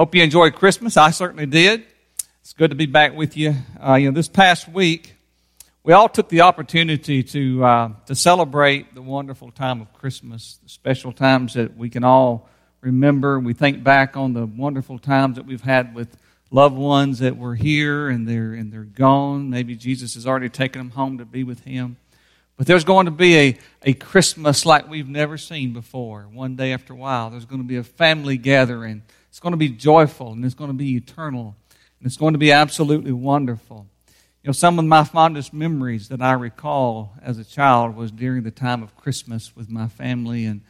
Hope you enjoyed Christmas. I certainly did. It's good to be back with you. Uh, you know, this past week, we all took the opportunity to uh, to celebrate the wonderful time of Christmas, the special times that we can all remember. We think back on the wonderful times that we've had with loved ones that were here and they're and they're gone. Maybe Jesus has already taken them home to be with Him. But there's going to be a, a Christmas like we've never seen before. One day after a while, there's going to be a family gathering it's going to be joyful and it's going to be eternal and it's going to be absolutely wonderful. You know, some of my fondest memories that I recall as a child was during the time of Christmas with my family and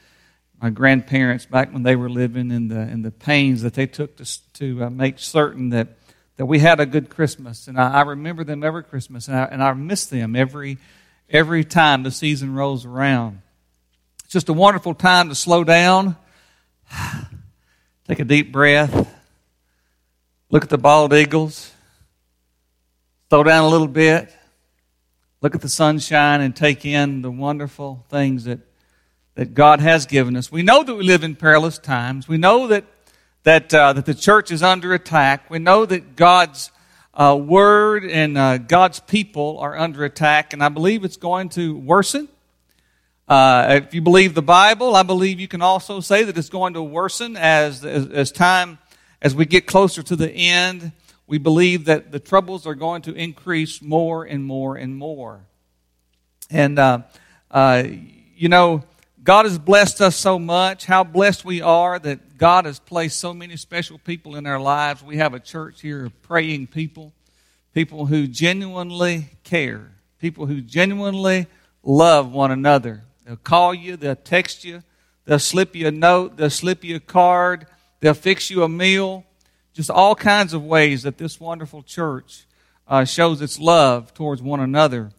my grandparents back when they were living in the in the pains that they took to to uh, make certain that that we had a good Christmas. And I, I remember them every Christmas, and I, and I miss them every every time the season rolls around. It's just a wonderful time to slow down Take a deep breath. Look at the bald eagles. Slow down a little bit. Look at the sunshine and take in the wonderful things that, that God has given us. We know that we live in perilous times. We know that, that, uh, that the church is under attack. We know that God's uh, word and uh, God's people are under attack, and I believe it's going to worsen. Uh, if you believe the Bible, I believe you can also say that it's going to worsen as, as, as time, as we get closer to the end. We believe that the troubles are going to increase more and more and more. And, uh, uh, you know, God has blessed us so much. How blessed we are that God has placed so many special people in our lives. We have a church here of praying people, people who genuinely care, people who genuinely love one another. They'll call you, they'll text you, they'll slip you a note, they'll slip you a card, they'll fix you a meal. Just all kinds of ways that this wonderful church uh, shows its love towards one another.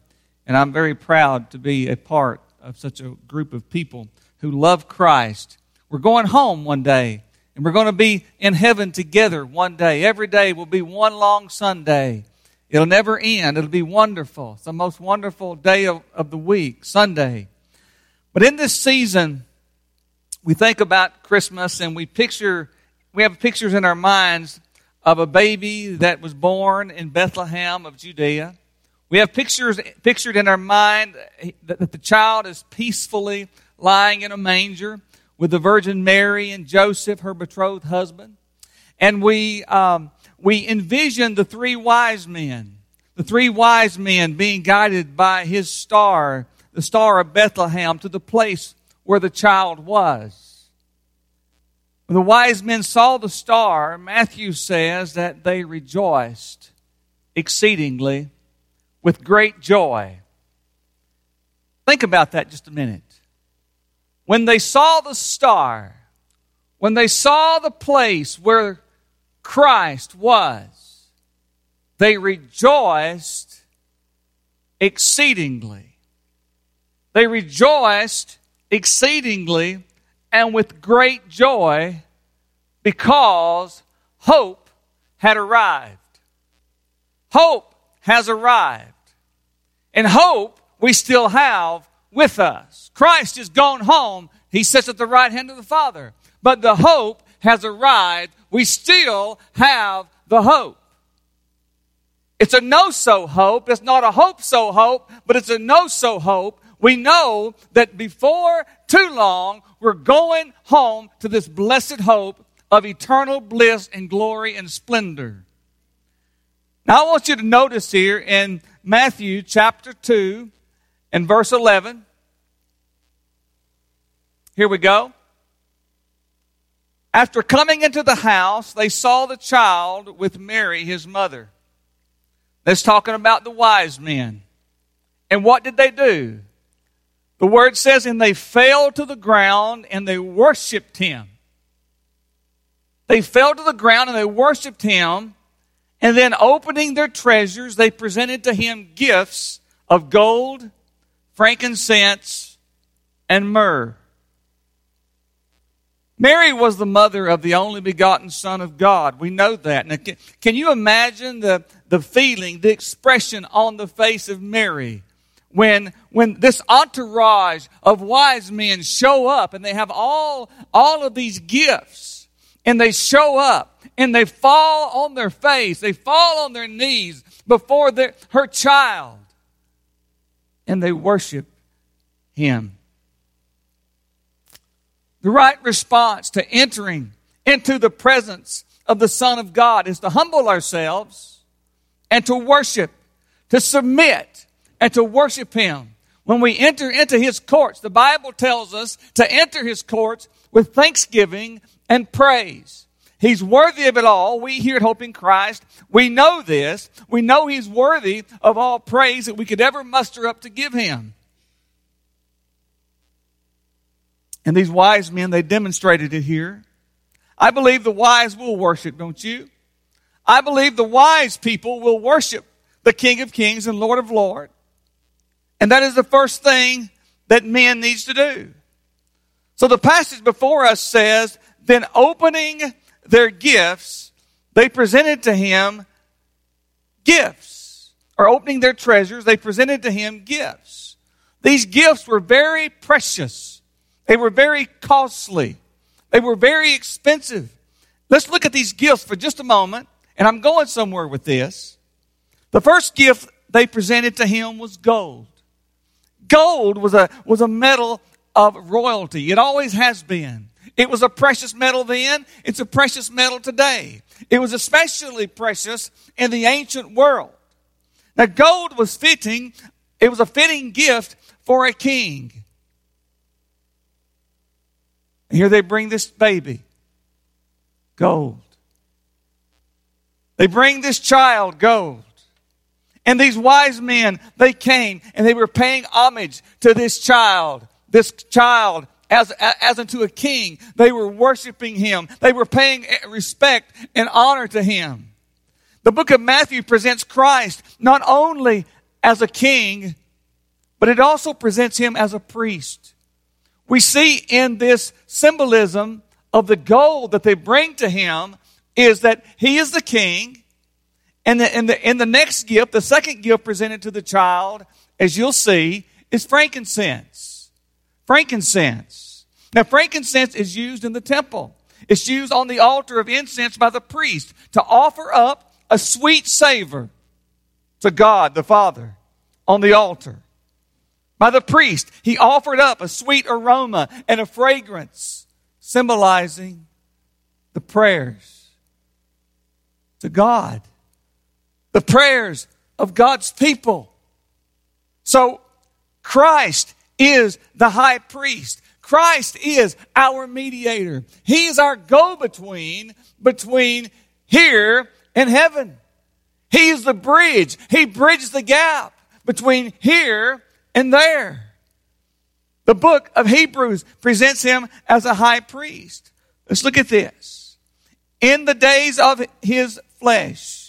And I'm very proud to be a part of such a group of people who love Christ. We're going home one day, and we're going to be in heaven together one day. Every day will be one long Sunday. It'll never end. It'll be wonderful. It's the most wonderful day of, of the week, Sunday. But in this season, we think about Christmas and we picture, we have pictures in our minds of a baby that was born in Bethlehem of Judea. We have pictures pictured in our mind that the child is peacefully lying in a manger with the Virgin Mary and Joseph, her betrothed husband. And we, um, we envision the three wise men, the three wise men being guided by his star the Star of Bethlehem to the place where the child was. When the wise men saw the star, Matthew says that they rejoiced exceedingly with great joy. Think about that just a minute. When they saw the star, when they saw the place where Christ was, they rejoiced exceedingly. They rejoiced exceedingly and with great joy because hope had arrived. Hope has arrived. And hope we still have with us. Christ is gone home. He sits at the right hand of the Father. But the hope has arrived. We still have the hope. It's a know so hope. It's not a hope so hope, but it's a know so hope we know that before too long, we're going home to this blessed hope of eternal bliss and glory and splendor. Now, I want you to notice here in Matthew chapter 2 and verse 11. Here we go. After coming into the house, they saw the child with Mary, his mother. That's talking about the wise men. And what did they do? The word says, and they fell to the ground and they worshiped him. They fell to the ground and they worshiped him. And then, opening their treasures, they presented to him gifts of gold, frankincense, and myrrh. Mary was the mother of the only begotten Son of God. We know that. Now, can, you imagine the, the feeling, the expression on the face of Mary when when this entourage of wise men show up and they have all all of these gifts and they show up and they fall on their face, they fall on their knees before their, her child, and they worship him. The right response to entering into the presence of the Son of God is to humble ourselves and to worship, to submit and to worship Him. When we enter into His courts, the Bible tells us to enter His courts with thanksgiving and praise. He's worthy of it all. We here at Hope in Christ, we know this. We know He's worthy of all praise that we could ever muster up to give Him. And these wise men, they demonstrated it here. I believe the wise will worship, don't you? I believe the wise people will worship the King of Kings and Lord of Lords. And that is the first thing that men needs to do. So the passage before us says, then opening their gifts, they presented to him gifts. Or opening their treasures, they presented to him gifts. These gifts were very precious. They were very costly. They were very expensive. Let's look at these gifts for just a moment, and I'm going somewhere with this. The first gift they presented to him was gold. Gold was a, was a metal of royalty. It always has been. It was a precious metal then. It's a precious metal today. It was especially precious in the ancient world. Now, gold was fitting. It was a fitting gift for a king. And here they bring this baby, gold. They bring this child, gold. And these wise men, they came and they were paying homage to this child, this child as, as unto a king. They were worshiping him. They were paying respect and honor to him. The book of Matthew presents Christ not only as a king, but it also presents him as a priest we see in this symbolism of the gold that they bring to him is that he is the king. And the, in, the, in the next gift, the second gift presented to the child, as you'll see, is frankincense. Frankincense. Now, frankincense is used in the temple. It's used on the altar of incense by the priest to offer up a sweet savor to God the Father on the altar by the priest. He offered up a sweet aroma and a fragrance, symbolizing the prayers to God, the prayers of God's people. So, Christ is the high priest. Christ is our mediator. He is our go between between here and heaven. He is the bridge. He bridges the gap between here and there. The book of Hebrews presents him as a high priest. Let's look at this. In the days of his flesh,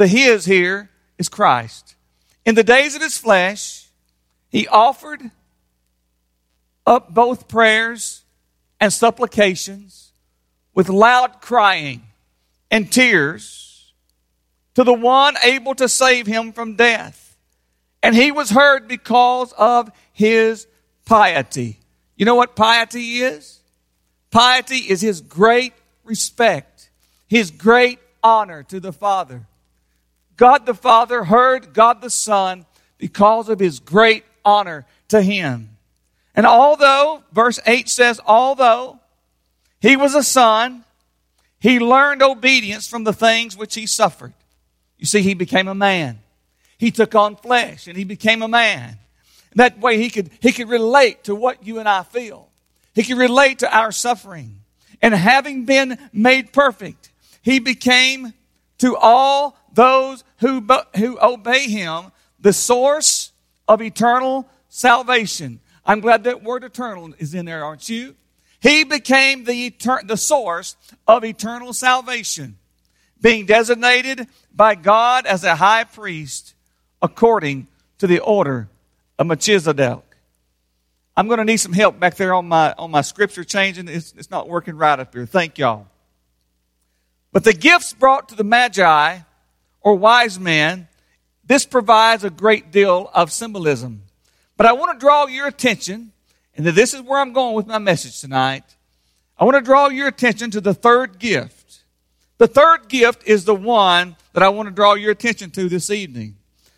the his here is Christ. In the days of his flesh, he offered up both prayers and supplications with loud crying and tears to the one able to save him from death and he was heard because of his piety. You know what piety is? Piety is his great respect, his great honor to the Father. God the Father heard God the Son because of his great honor to him. And although, verse 8 says, although he was a son, he learned obedience from the things which he suffered. You see, he became a man. He took on flesh and he became a man. That way he could, he could relate to what you and I feel. He could relate to our suffering. And having been made perfect, he became to all those who, who obey him the source of eternal salvation. I'm glad that word eternal is in there, aren't you? He became the, the source of eternal salvation, being designated by God as a high priest according to the order of Melchizedek. I'm going to need some help back there on my, on my scripture changing. It's, it's not working right up here. Thank y'all. But the gifts brought to the Magi or wise man, this provides a great deal of symbolism. But I want to draw your attention, and this is where I'm going with my message tonight. I want to draw your attention to the third gift. The third gift is the one that I want to draw your attention to this evening.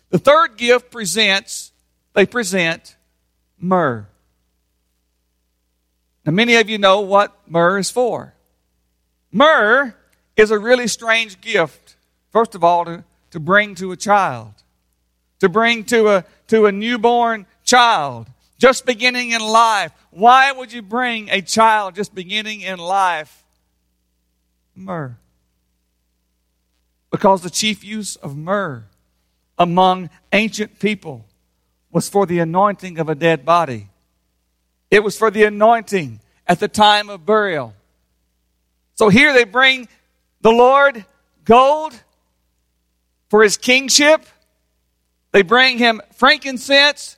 The third gift presents, they present myrrh. Now, many of you know what myrrh is for. Myrrh is a really strange gift, first of all, to, to bring to a child, to bring to a, to a newborn child, just beginning in life. Why would you bring a child just beginning in life myrrh? Because the chief use of myrrh among ancient people was for the anointing of a dead body. It was for the anointing at the time of burial. So here they bring the Lord gold for his kingship. They bring him frankincense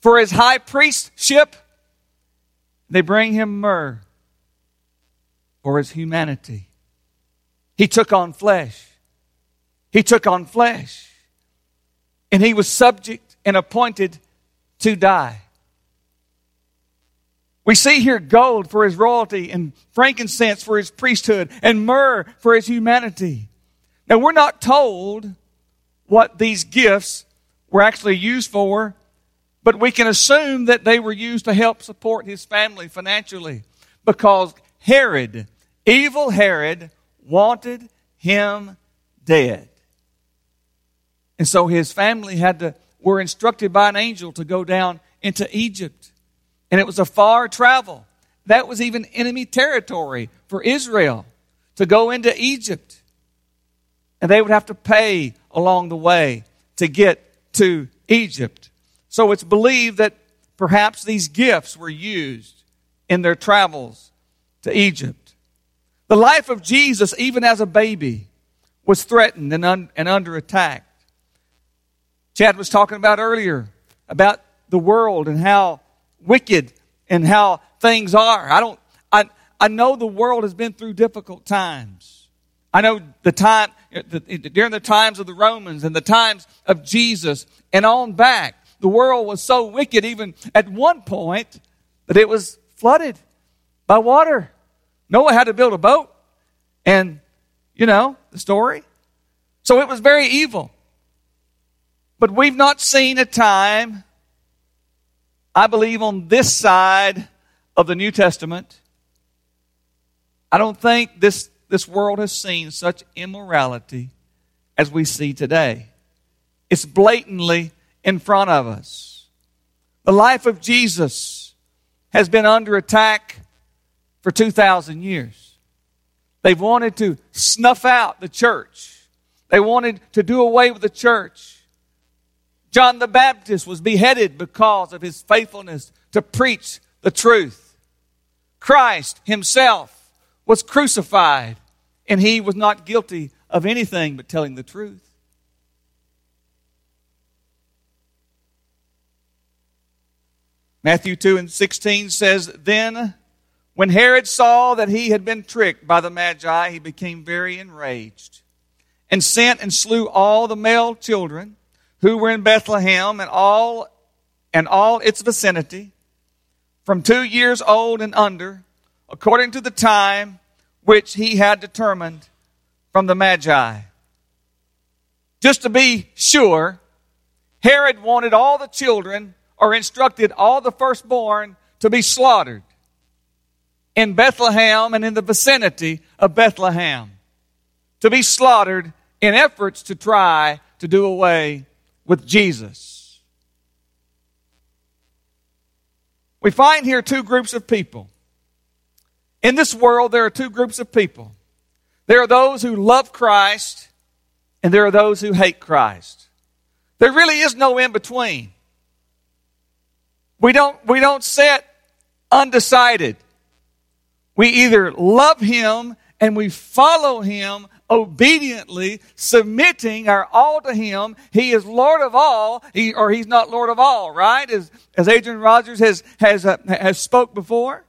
for his high priestship. They bring him myrrh for his humanity. He took on flesh. He took on flesh. And he was subject and appointed to die. We see here gold for his royalty and frankincense for his priesthood and myrrh for his humanity. Now, we're not told what these gifts were actually used for, but we can assume that they were used to help support his family financially because Herod, evil Herod, wanted him dead. And so his family had to, were instructed by an angel to go down into Egypt and it was a far travel. That was even enemy territory for Israel to go into Egypt. And they would have to pay along the way to get to Egypt. So it's believed that perhaps these gifts were used in their travels to Egypt. The life of Jesus, even as a baby, was threatened and, un- and under attack. Chad was talking about earlier about the world and how wicked and how things are. I don't, I, I know the world has been through difficult times. I know the time, during the times of the Romans and the times of Jesus and on back, the world was so wicked even at one point that it was flooded by water. Noah had to build a boat and, you know, the story. So it was very evil. But we've not seen a time I believe on this side of the New Testament, I don't think this, this world has seen such immorality as we see today. It's blatantly in front of us. The life of Jesus has been under attack for 2,000 years. They've wanted to snuff out the church. They wanted to do away with the church. John the Baptist was beheaded because of his faithfulness to preach the truth. Christ himself was crucified and he was not guilty of anything but telling the truth. Matthew 2 and 16 says, Then when Herod saw that he had been tricked by the Magi, he became very enraged and sent and slew all the male children who were in Bethlehem and all and all its vicinity, from two years old and under, according to the time which he had determined from the Magi. Just to be sure, Herod wanted all the children, or instructed all the firstborn, to be slaughtered in Bethlehem and in the vicinity of Bethlehem, to be slaughtered in efforts to try to do away with Jesus. We find here two groups of people. In this world, there are two groups of people. There are those who love Christ, and there are those who hate Christ. There really is no in between. We don't, we don't sit undecided. We either love Him and we follow Him obediently submitting our all to Him. He is Lord of all, he, or He's not Lord of all, right? As, as Adrian Rogers has, has, uh, has spoke before.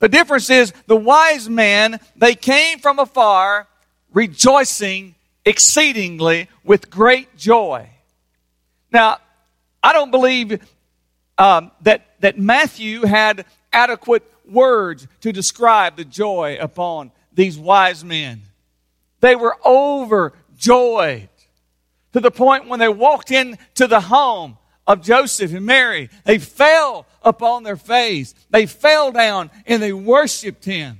The difference is the wise men, they came from afar rejoicing exceedingly with great joy. Now, I don't believe um, that, that Matthew had adequate words to describe the joy upon these wise men. They were overjoyed to the point when they walked into the home of Joseph and Mary, they fell upon their face. They fell down and they worshiped him.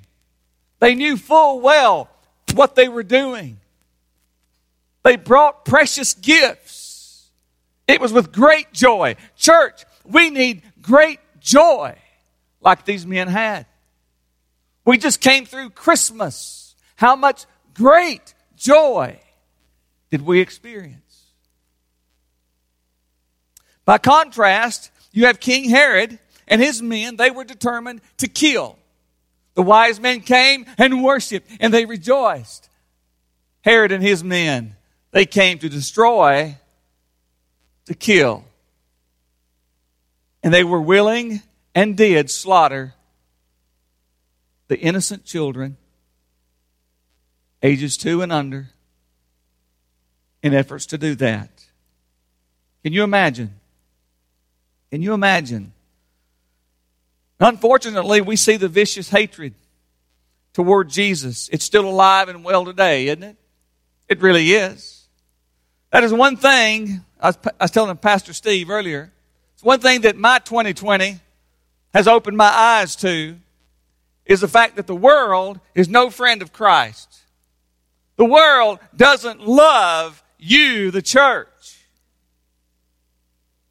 They knew full well what they were doing. They brought precious gifts. It was with great joy. Church, we need great joy like these men had. We just came through Christmas. How much great joy did we experience? By contrast, you have King Herod and his men, they were determined to kill. The wise men came and worshiped and they rejoiced. Herod and his men, they came to destroy, to kill. And they were willing and did slaughter the innocent children, ages two and under, in efforts to do that. Can you imagine? Can you imagine? Unfortunately, we see the vicious hatred toward Jesus. It's still alive and well today, isn't it? It really is. That is one thing, I was, I was telling Pastor Steve earlier, it's one thing that my 2020 has opened my eyes to is the fact that the world is no friend of Christ. The world doesn't love you, the church.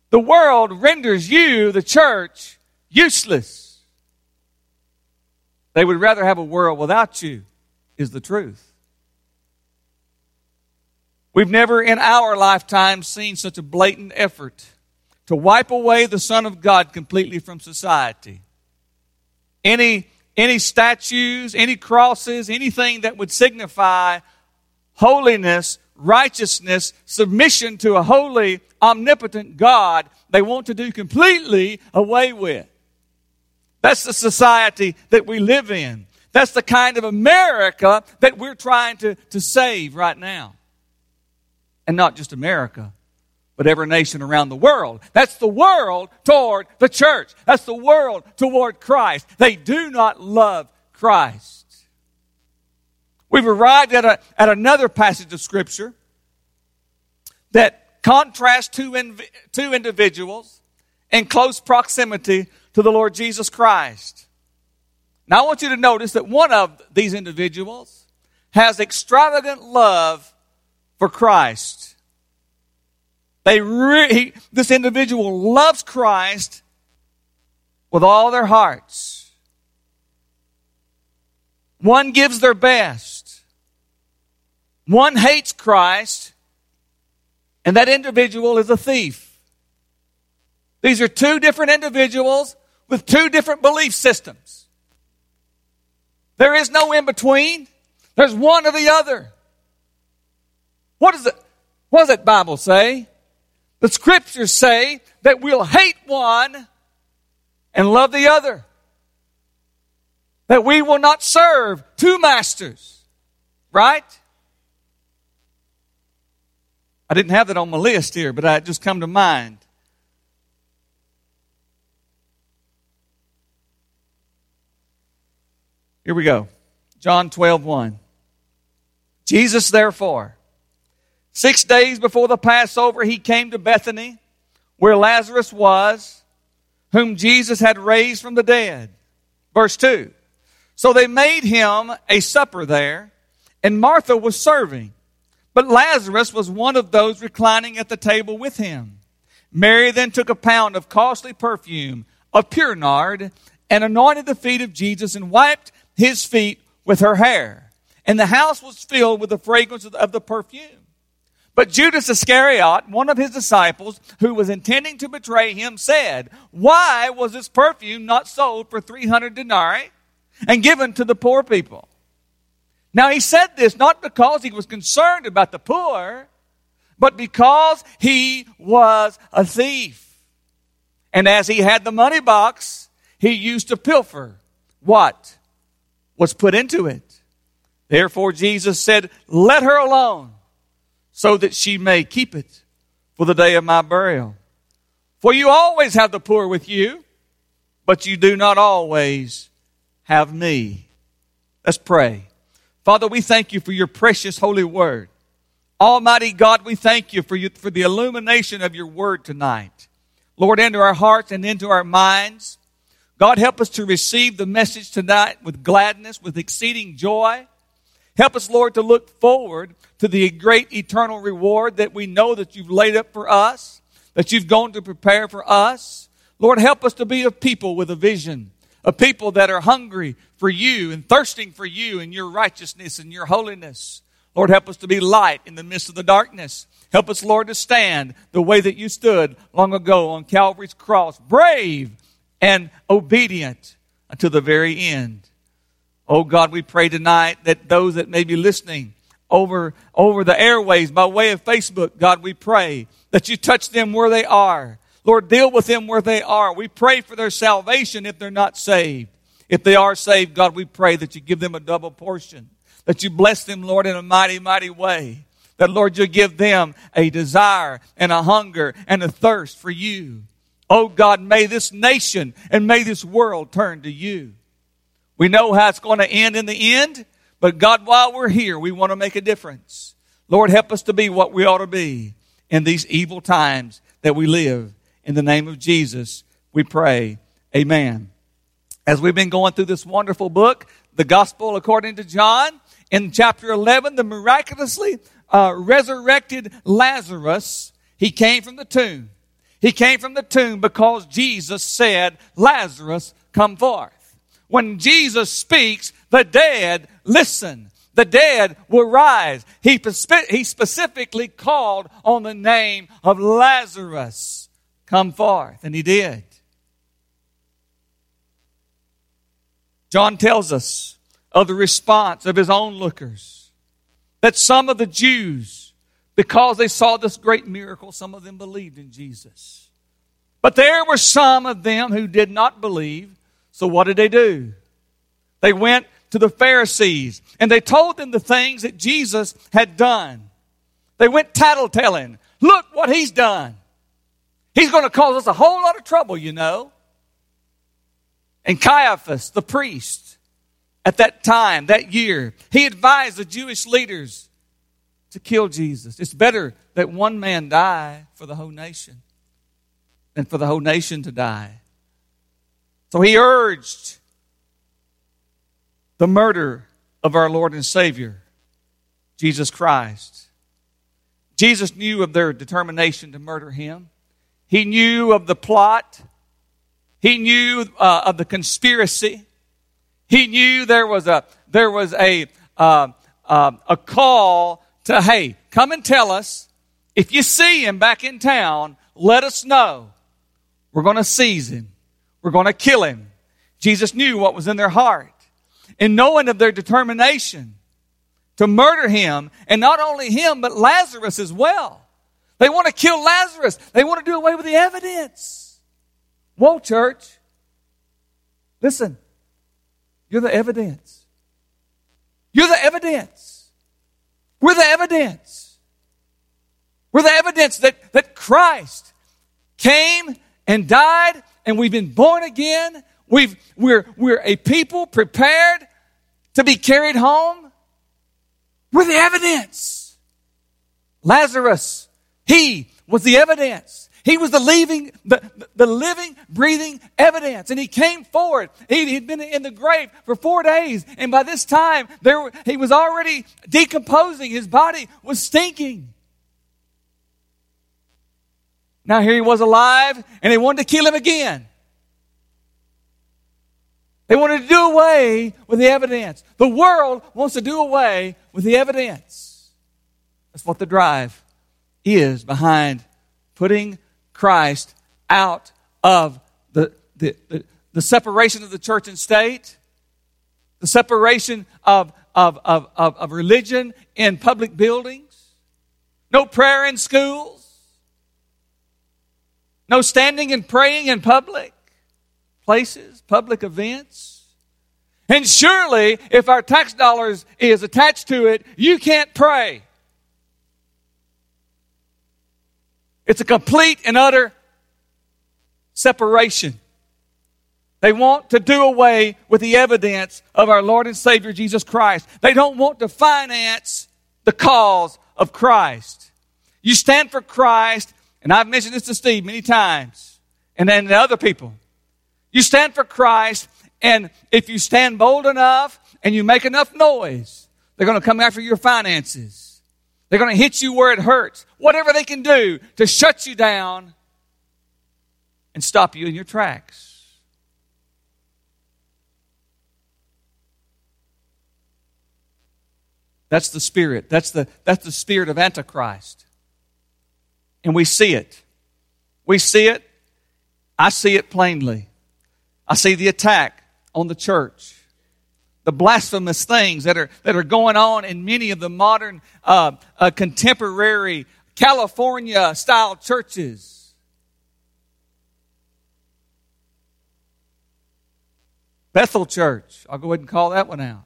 The world renders you, the church, useless. They would rather have a world without you, is the truth. We've never in our lifetime seen such a blatant effort to wipe away the Son of God completely from society. Any, any statues, any crosses, anything that would signify holiness, righteousness, submission to a holy, omnipotent God, they want to do completely away with. That's the society that we live in. That's the kind of America that we're trying to, to save right now. And not just America, but every nation around the world. That's the world toward the church. That's the world toward Christ. They do not love Christ. We've arrived at, a, at another passage of Scripture that contrasts two, inv- two individuals in close proximity to the Lord Jesus Christ. Now, I want you to notice that one of these individuals has extravagant love for Christ. They re- this individual loves Christ with all their hearts. One gives their best. One hates Christ and that individual is a thief. These are two different individuals with two different belief systems. There is no in between. There's one or the other. What does it, what does that Bible say? The scriptures say that we'll hate one and love the other. That we will not serve two masters. Right? I didn't have that on my list here, but it just come to mind. Here we go. John 12, 1. Jesus, therefore, six days before the Passover, he came to Bethany, where Lazarus was, whom Jesus had raised from the dead. Verse 2. So they made him a supper there, and Martha was serving. But Lazarus was one of those reclining at the table with him. Mary then took a pound of costly perfume of pure nard and anointed the feet of Jesus and wiped his feet with her hair. And the house was filled with the fragrance of the perfume. But Judas Iscariot, one of his disciples, who was intending to betray him, said, Why was this perfume not sold for 300 denarii and given to the poor people? Now he said this not because he was concerned about the poor, but because he was a thief. And as he had the money box, he used to pilfer what was put into it. Therefore Jesus said, let her alone so that she may keep it for the day of my burial. For you always have the poor with you, but you do not always have me. Let's pray. Father, we thank you for your precious holy word. Almighty God, we thank you for, you for the illumination of your word tonight. Lord, into our hearts and into our minds. God, help us to receive the message tonight with gladness, with exceeding joy. Help us, Lord, to look forward to the great eternal reward that we know that you've laid up for us, that you've gone to prepare for us. Lord, help us to be a people with a vision, a people that are hungry for you and thirsting for you and your righteousness and your holiness. Lord, help us to be light in the midst of the darkness. Help us, Lord, to stand the way that you stood long ago on Calvary's cross, brave and obedient until the very end. Oh God, we pray tonight that those that may be listening over, over the airways by way of Facebook, God, we pray that you touch them where they are. Lord, deal with them where they are. We pray for their salvation if they're not saved. If they are saved, God, we pray that you give them a double portion. That you bless them, Lord, in a mighty, mighty way. That, Lord, you give them a desire and a hunger and a thirst for you. Oh God, may this nation and may this world turn to you. We know how it's going to end in the end, but God, while we're here, we want to make a difference. Lord, help us to be what we ought to be in these evil times that we live. In the name of Jesus, we pray. Amen. As we've been going through this wonderful book, the Gospel according to John, in chapter 11, the miraculously uh, resurrected Lazarus, he came from the tomb. He came from the tomb because Jesus said, Lazarus, come forth. When Jesus speaks, the dead listen. The dead will rise. He, he specifically called on the name of Lazarus. Come forth. And he did. John tells us of the response of his onlookers that some of the Jews, because they saw this great miracle, some of them believed in Jesus. But there were some of them who did not believe so what did they do? They went to the Pharisees and they told them the things that Jesus had done. They went tattletelling. Look what he's done. He's going to cause us a whole lot of trouble, you know. And Caiaphas, the priest, at that time, that year, he advised the Jewish leaders to kill Jesus. It's better that one man die for the whole nation than for the whole nation to die. So he urged the murder of our Lord and Savior, Jesus Christ. Jesus knew of their determination to murder him. He knew of the plot. He knew uh, of the conspiracy. He knew there was a there was a uh, uh, a call to hey, come and tell us if you see him back in town. Let us know. We're going to seize him. We're going to kill him. Jesus knew what was in their heart. And knowing of their determination to murder him, and not only him, but Lazarus as well. They want to kill Lazarus. They want to do away with the evidence. Whoa, church. Listen, you're the evidence. You're the evidence. We're the evidence. We're the evidence that, that Christ came and died and we've been born again. We've, we're, we're a people prepared to be carried home. We're the evidence. Lazarus, he was the evidence. He was the living, the, the living, breathing evidence. And he came forward. He, had been in the grave for four days. And by this time, there, he was already decomposing. His body was stinking. Now here he was alive, and they wanted to kill him again. They wanted to do away with the evidence. The world wants to do away with the evidence. That's what the drive is behind putting Christ out of the, the, the, the separation of the church and state, the separation of, of, of, of, of religion in public buildings, no prayer in schools, no standing and praying in public places, public events. And surely, if our tax dollars is attached to it, you can't pray. It's a complete and utter separation. They want to do away with the evidence of our Lord and Savior Jesus Christ. They don't want to finance the cause of Christ. You stand for Christ, and I've mentioned this to Steve many times, and then to other people. You stand for Christ, and if you stand bold enough and you make enough noise, they're going to come after your finances. They're going to hit you where it hurts. Whatever they can do to shut you down and stop you in your tracks. That's the spirit. That's the, that's the spirit of Antichrist. And we see it. We see it. I see it plainly. I see the attack on the church. The blasphemous things that are, that are going on in many of the modern, uh, uh, contemporary California style churches. Bethel Church. I'll go ahead and call that one out.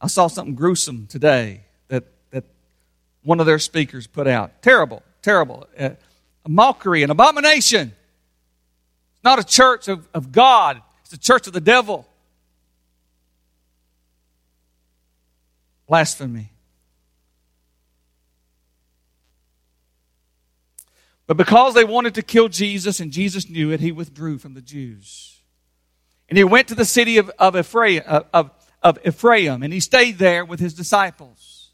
I saw something gruesome today that, that one of their speakers put out. Terrible, terrible. Uh, a mockery, an abomination. It's not a church of, of God, it's the church of the devil. Blasphemy. But because they wanted to kill Jesus and Jesus knew it, he withdrew from the Jews. And he went to the city of, of Ephraim, uh, of, of Ephraim, and he stayed there with his disciples.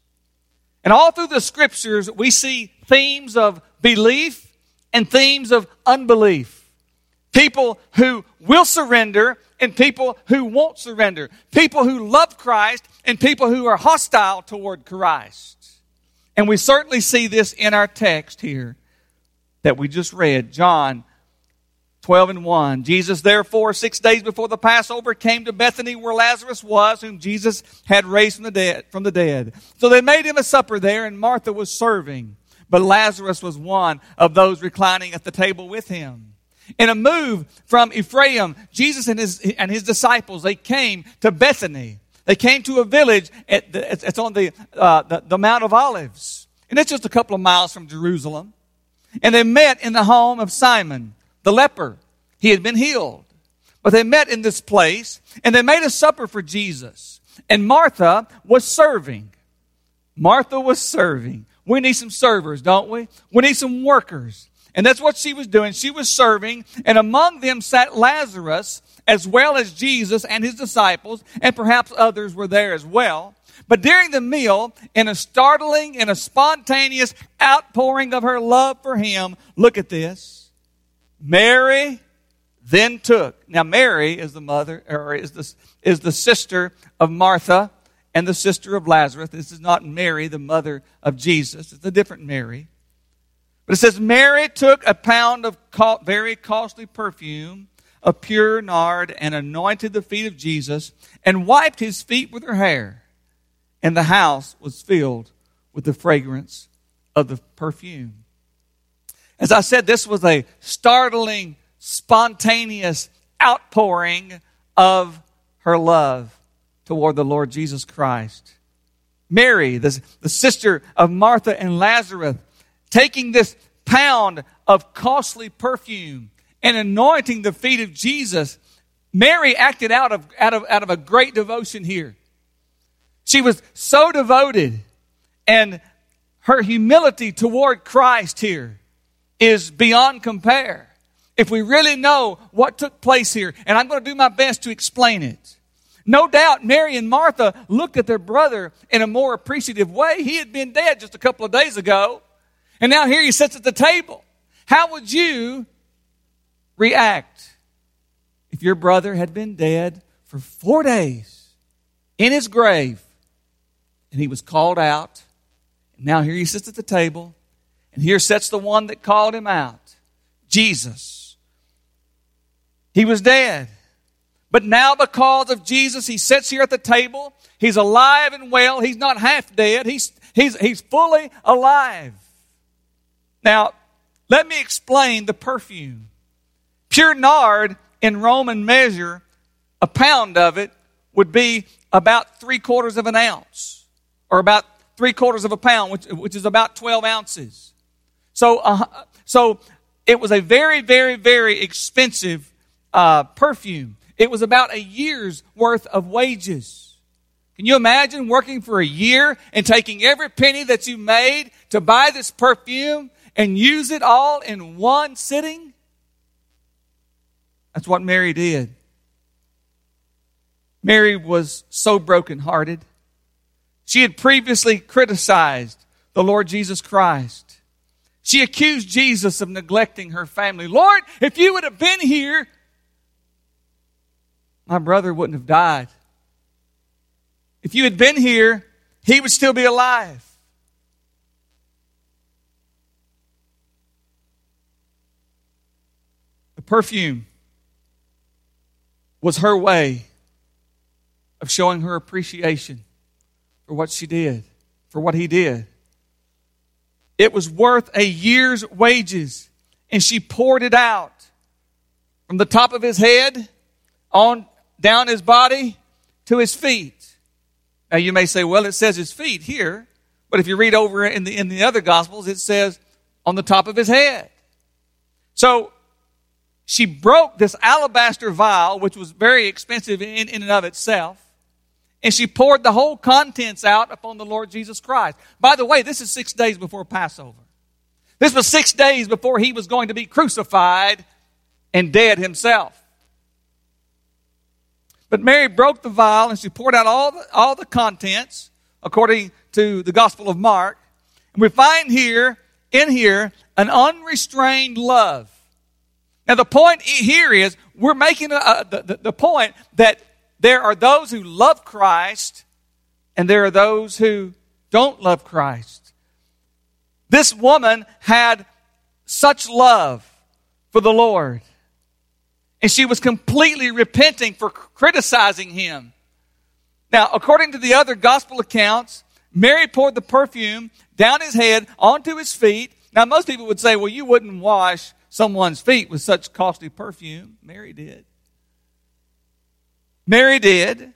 And all through the scriptures, we see themes of belief and themes of unbelief. People who will surrender and people who won't surrender. People who love Christ and people who are hostile toward Christ. And we certainly see this in our text here that we just read, John 12 and 1. Jesus, therefore, six days before the Passover, came to Bethany where Lazarus was, whom Jesus had raised from the dead. From the dead. So they made him a supper there, and Martha was serving. But Lazarus was one of those reclining at the table with him. In a move from Ephraim, Jesus and his, and his disciples, they came to Bethany. They came to a village, at the, it's on the, uh, the, the Mount of Olives. And it's just a couple of miles from Jerusalem. And they met in the home of Simon the leper. He had been healed. But they met in this place and they made a supper for Jesus. And Martha was serving. Martha was serving. We need some servers, don't we? We need some workers. And that's what she was doing. She was serving, and among them sat Lazarus, as well as Jesus and his disciples, and perhaps others were there as well. But during the meal, in a startling and a spontaneous outpouring of her love for him, look at this. Mary then took. Now, Mary is the mother, or is the, is the sister of Martha and the sister of Lazarus. This is not Mary, the mother of Jesus. It's a different Mary. But it says, Mary took a pound of very costly perfume a pure nard and anointed the feet of Jesus and wiped his feet with her hair. And the house was filled with the fragrance of the perfume. As I said, this was a startling, spontaneous outpouring of her love toward the Lord Jesus Christ. Mary, the, the sister of Martha and Lazarus, taking this pound of costly perfume and anointing the feet of Jesus, Mary acted out of, out of, out of a great devotion here. She was so devoted and her humility toward Christ here is beyond compare. If we really know what took place here, and I'm going to do my best to explain it. No doubt Mary and Martha looked at their brother in a more appreciative way. He had been dead just a couple of days ago, and now here he sits at the table. How would you react if your brother had been dead for four days in his grave and he was called out? And now here he sits at the table and here sits the one that called him out Jesus. He was dead. But now, because of Jesus, he sits here at the table. He's alive and well. He's not half dead. He's, he's, he's fully alive. Now, let me explain the perfume. Pure nard in Roman measure, a pound of it would be about three quarters of an ounce, or about three quarters of a pound, which, which is about 12 ounces. So, uh, so it was a very, very, very expensive uh, perfume. It was about a year's worth of wages. Can you imagine working for a year and taking every penny that you made to buy this perfume and use it all in one sitting? That's what Mary did. Mary was so brokenhearted. She had previously criticized the Lord Jesus Christ. She accused Jesus of neglecting her family. Lord, if you would have been here, my brother wouldn't have died. If you had been here, he would still be alive. Perfume was her way of showing her appreciation for what she did, for what he did. It was worth a year's wages, and she poured it out from the top of his head on down his body to his feet. Now you may say, well, it says his feet here, but if you read over in the in the other gospels, it says on the top of his head. So she broke this alabaster vial, which was very expensive in, in and of itself, and she poured the whole contents out upon the Lord Jesus Christ. By the way, this is six days before Passover. This was six days before he was going to be crucified and dead himself. But Mary broke the vial and she poured out all the, all the contents according to the Gospel of Mark. And we find here, in here, an unrestrained love. Now, the point here is we're making a, the, the point that there are those who love Christ and there are those who don't love Christ. This woman had such love for the Lord. And she was completely repenting for criticizing him. Now, according to the other gospel accounts, Mary poured the perfume down his head onto his feet. Now, most people would say, well, you wouldn't wash someone's feet with such costly perfume. Mary did. Mary did.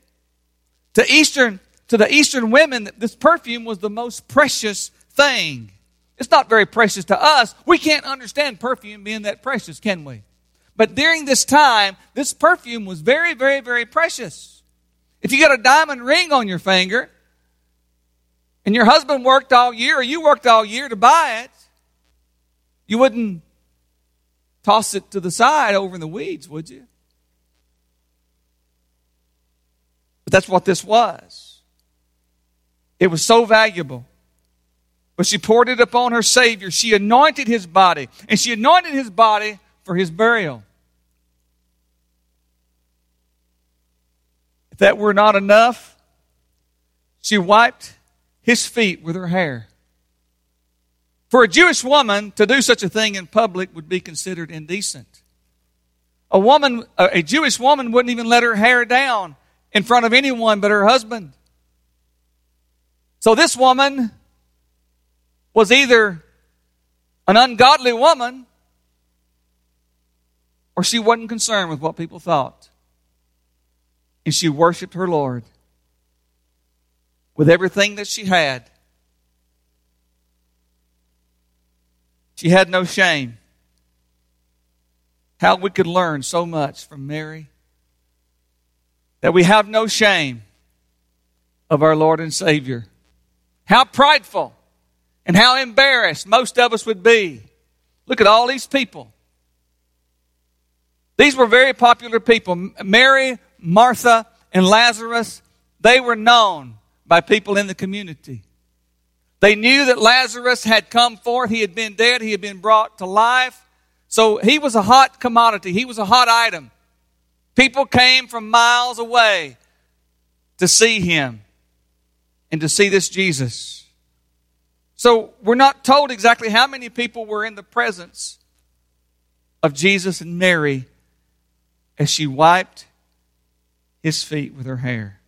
To Eastern, to the Eastern women, this perfume was the most precious thing. It's not very precious to us. We can't understand perfume being that precious, can we? But during this time, this perfume was very, very, very precious. If you got a diamond ring on your finger, and your husband worked all year, or you worked all year to buy it, you wouldn't toss it to the side over in the weeds, would you? But that's what this was. It was so valuable. But she poured it upon her Savior. She anointed his body, and she anointed his body for his burial. If that were not enough, she wiped his feet with her hair. For a Jewish woman to do such a thing in public would be considered indecent. A woman, a Jewish woman wouldn't even let her hair down in front of anyone but her husband. So this woman was either an ungodly woman or she wasn't concerned with what people thought. And she worshiped her Lord with everything that she had. She had no shame. How we could learn so much from Mary that we have no shame of our Lord and Savior. How prideful and how embarrassed most of us would be. Look at all these people. These were very popular people. Mary, Martha, and Lazarus, they were known by people in the community. They knew that Lazarus had come forth. He had been dead. He had been brought to life. So he was a hot commodity. He was a hot item. People came from miles away to see him and to see this Jesus. So we're not told exactly how many people were in the presence of Jesus and Mary as she wiped his feet with her hair.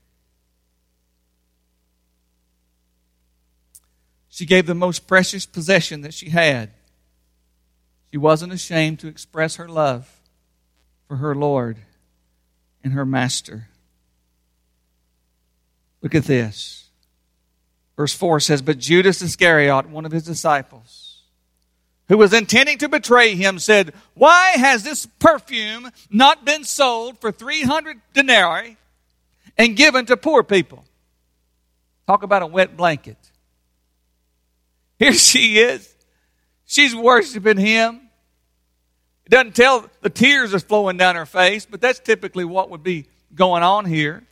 She gave the most precious possession that she had. She wasn't ashamed to express her love for her Lord and her master. Look at this. Verse 4 says, But Judas Iscariot, one of his disciples, who was intending to betray him, said, Why has this perfume not been sold for 300 denarii and given to poor people? Talk about a wet blanket. Here she is. She's worshiping him. It doesn't tell the tears are flowing down her face, but that's typically what would be going on here.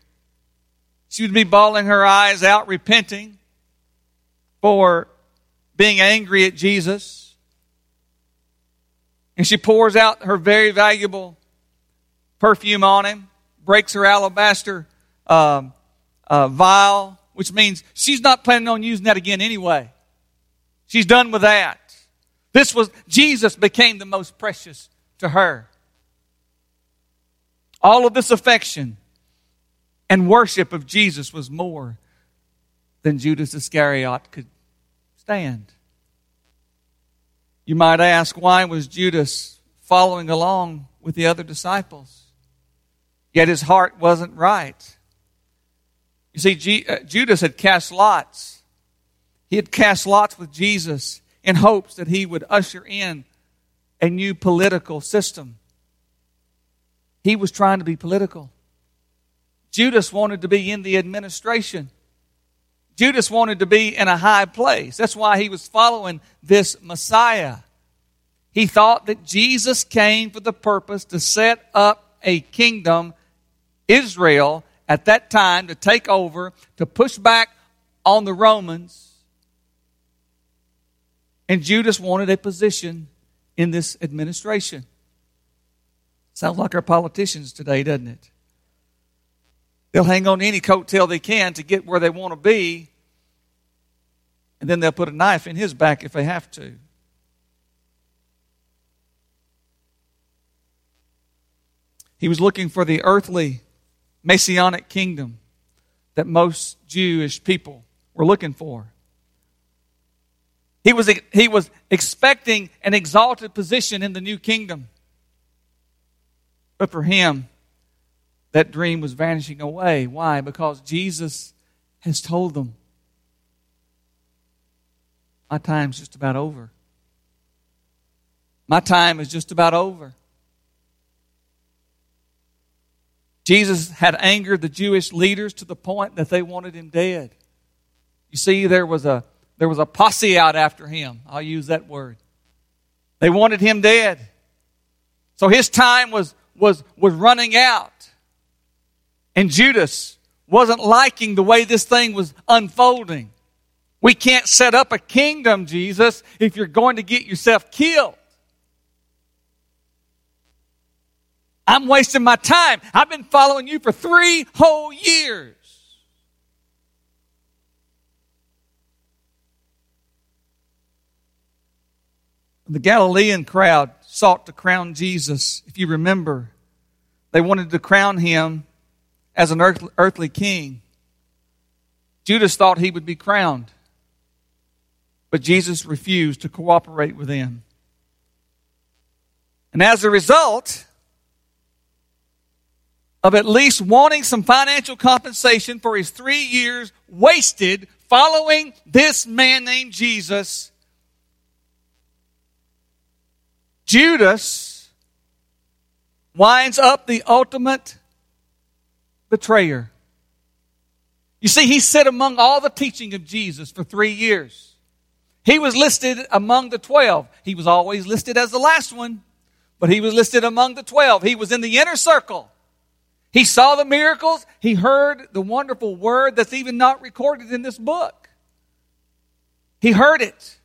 She would be bawling her eyes out, repenting for being angry at Jesus. And she pours out her very valuable perfume on him, breaks her alabaster um, uh, vial, which means she's not planning on using that again anyway. She's done with that. This was, Jesus became the most precious to her. All of this affection and worship of Jesus was more than Judas Iscariot could stand. You might ask, why was Judas following along with the other disciples? Yet his heart wasn't right. You see, G- uh, Judas had cast lots. He had cast lots with Jesus in hopes that he would usher in a new political system. He was trying to be political. Judas wanted to be in the administration. Judas wanted to be in a high place. That's why he was following this Messiah. He thought that Jesus came for the purpose to set up a kingdom, Israel, at that time, to take over, to push back on the Romans. And Judas wanted a position in this administration. Sounds like our politicians today, doesn't it? They'll hang on any coattail they can to get where they want to be, and then they'll put a knife in his back if they have to. He was looking for the earthly messianic kingdom that most Jewish people were looking for. He was, he was expecting an exalted position in the new kingdom. But for him, that dream was vanishing away. Why? Because Jesus has told them, My time's just about over. My time is just about over. Jesus had angered the Jewish leaders to the point that they wanted him dead. You see, there was a there was a posse out after him. I'll use that word. They wanted him dead. So his time was was was running out. And Judas wasn't liking the way this thing was unfolding. We can't set up a kingdom, Jesus, if you're going to get yourself killed. I'm wasting my time. I've been following you for three whole years. The Galilean crowd sought to crown Jesus. If you remember, they wanted to crown him as an earthly king. Judas thought he would be crowned, but Jesus refused to cooperate with them. And as a result of at least wanting some financial compensation for his three years wasted following this man named Jesus, Judas winds up the ultimate betrayer. You see, he sat among all the teaching of Jesus for three years. He was listed among the twelve. He was always listed as the last one, but he was listed among the twelve. He was in the inner circle. He saw the miracles. He heard the wonderful word that's even not recorded in this book. He heard it.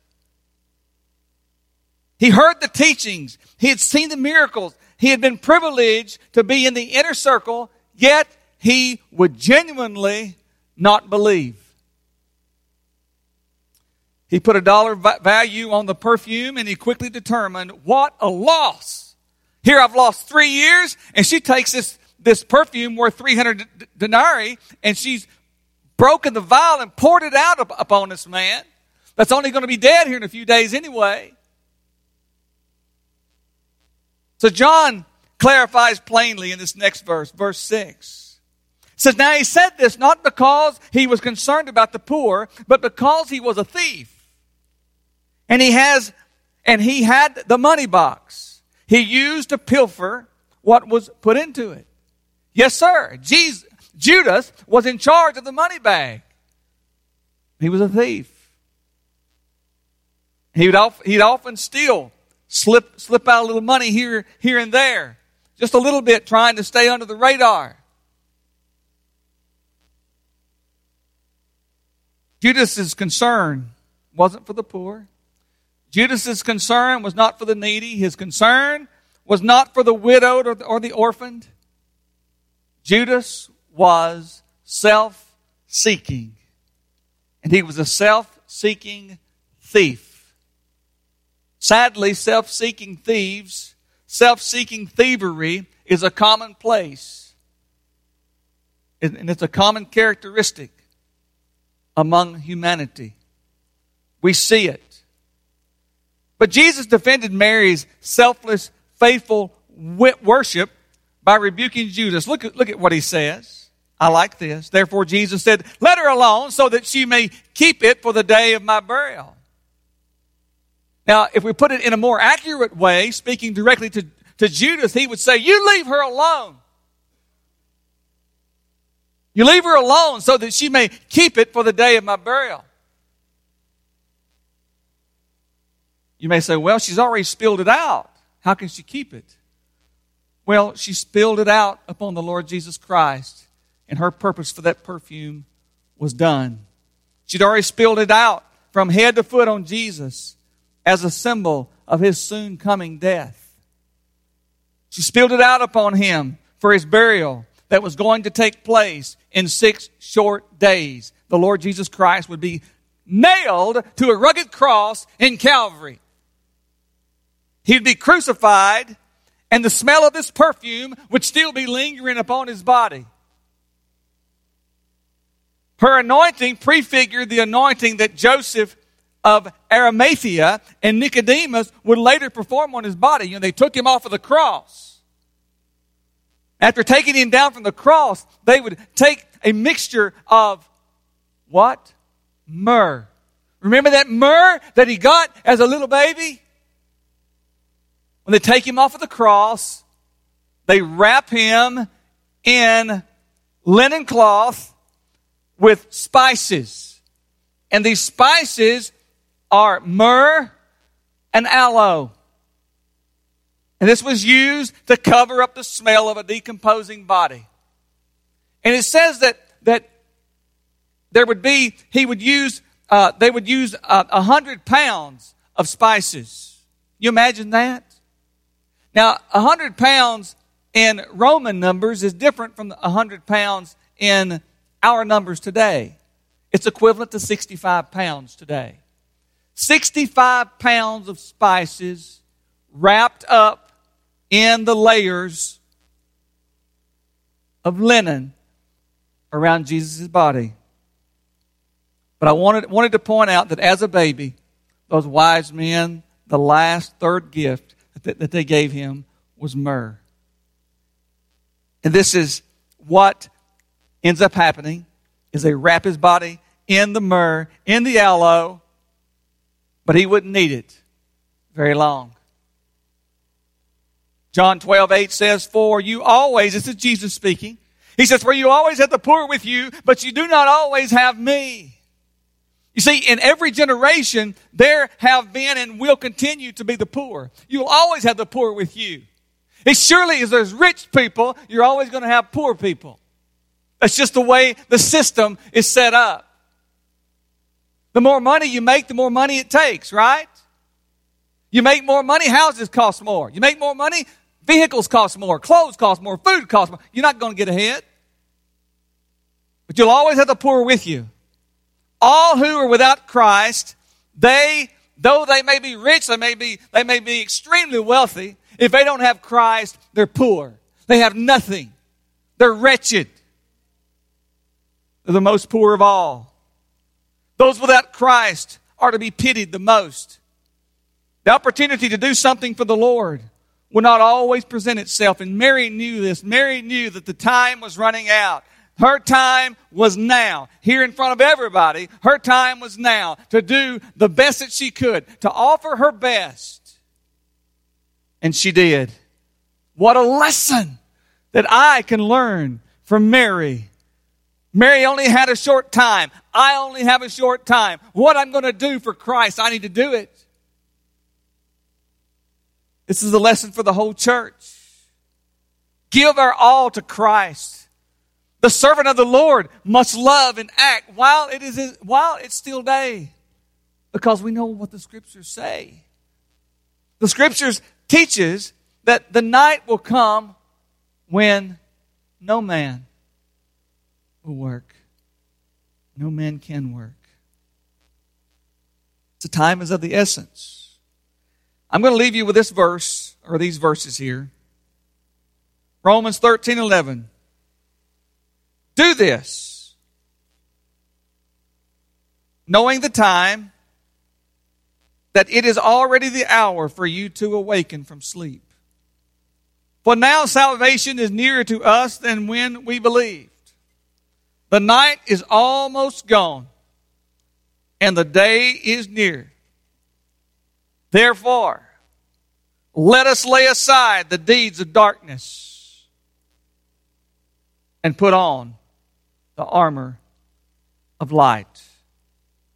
He heard the teachings. He had seen the miracles. He had been privileged to be in the inner circle, yet he would genuinely not believe. He put a dollar value on the perfume and he quickly determined what a loss. Here I've lost three years and she takes this, this perfume worth 300 denarii and she's broken the vial and poured it out upon this man that's only going to be dead here in a few days anyway. So John clarifies plainly in this next verse, verse 6 says, Now he said this not because he was concerned about the poor, but because he was a thief. And he has and he had the money box. He used to pilfer what was put into it. Yes, sir. Jesus, Judas was in charge of the money bag. He was a thief. He would he'd often steal, slip, slip out a little money here, here and there, just a little bit, trying to stay under the radar. Judas's concern wasn't for the poor. Judas's concern was not for the needy. His concern was not for the widowed or the, or the orphaned. Judas was self seeking. And he was a self seeking thief. Sadly, self seeking thieves, self seeking thievery is a commonplace. And it's a common characteristic among humanity. We see it. But Jesus defended Mary's selfless, faithful worship by rebuking Judas. Look at, look at what he says. I like this. Therefore, Jesus said, Let her alone so that she may keep it for the day of my burial. Now, if we put it in a more accurate way, speaking directly to, to Judas, he would say, You leave her alone. You leave her alone so that she may keep it for the day of my burial. You may say, well, she's already spilled it out. How can she keep it? Well, she spilled it out upon the Lord Jesus Christ, and her purpose for that perfume was done. She'd already spilled it out from head to foot on Jesus as a symbol of his soon coming death. She spilled it out upon him for his burial that was going to take place in six short days. The Lord Jesus Christ would be nailed to a rugged cross in Calvary. He'd be crucified, and the smell of this perfume would still be lingering upon his body. Her anointing prefigured the anointing that Joseph of Arimathea and Nicodemus would later perform on his body. You know, they took him off of the cross. After taking him down from the cross, they would take a mixture of what? Myrrh. Remember that myrrh that he got as a little baby? When they take him off of the cross, they wrap him in linen cloth with spices. And these spices are myrrh and aloe. And this was used to cover up the smell of a decomposing body. And it says that, that there would be, he would use, uh, they would use uh, a uh, hundred pounds of spices. You imagine that? Now, a hundred pounds in Roman numbers is different from a hundred pounds in our numbers today. It's equivalent to 65 pounds today. 65 pounds of spices wrapped up in the layers of linen around Jesus' body. But I wanted, wanted to point out that as a baby, those wise men, the last third gift that, that they gave him was myrrh. And this is what ends up happening is they wrap his body in the myrrh, in the aloe, but he wouldn't need it very long. John 12, 8 says, For you always, this is Jesus speaking, he says, For you always have the poor with you, but you do not always have me. You see, in every generation, there have been and will continue to be the poor. You'll always have the poor with you. As surely as there's rich people, you're always going to have poor people. That's just the way the system is set up. The more money you make, the more money it takes, right? You make more money, houses cost more. You make more money, vehicles cost more, clothes cost more, food costs more. You're not going to get ahead. But you'll always have the poor with you all who are without Christ, they, though they may be rich, they may be, they may be extremely wealthy, if they don't have Christ, they're poor. They have nothing. They're wretched. They're the most poor of all. Those without Christ are to be pitied the most. The opportunity to do something for the Lord will not always present itself. And Mary knew this. Mary knew that the time was running out Her time was now. Here in front of everybody, her time was now to do the best that she could, to offer her best. And she did. What a lesson that I can learn from Mary. Mary only had a short time. I only have a short time. What I'm going to do for Christ, I need to do it. This is a lesson for the whole church. Give our all to Christ. The servant of the Lord must love and act while it is while it's still day. Because we know what the scriptures say. The scriptures teaches that the night will come when no man will work. No man can work. The time is of the essence. I'm going to leave you with this verse, or these verses here. Romans 13 11. Do this, knowing the time that it is already the hour for you to awaken from sleep. For now salvation is nearer to us than when we believed. The night is almost gone, and the day is near. Therefore, let us lay aside the deeds of darkness and put on the armor of light.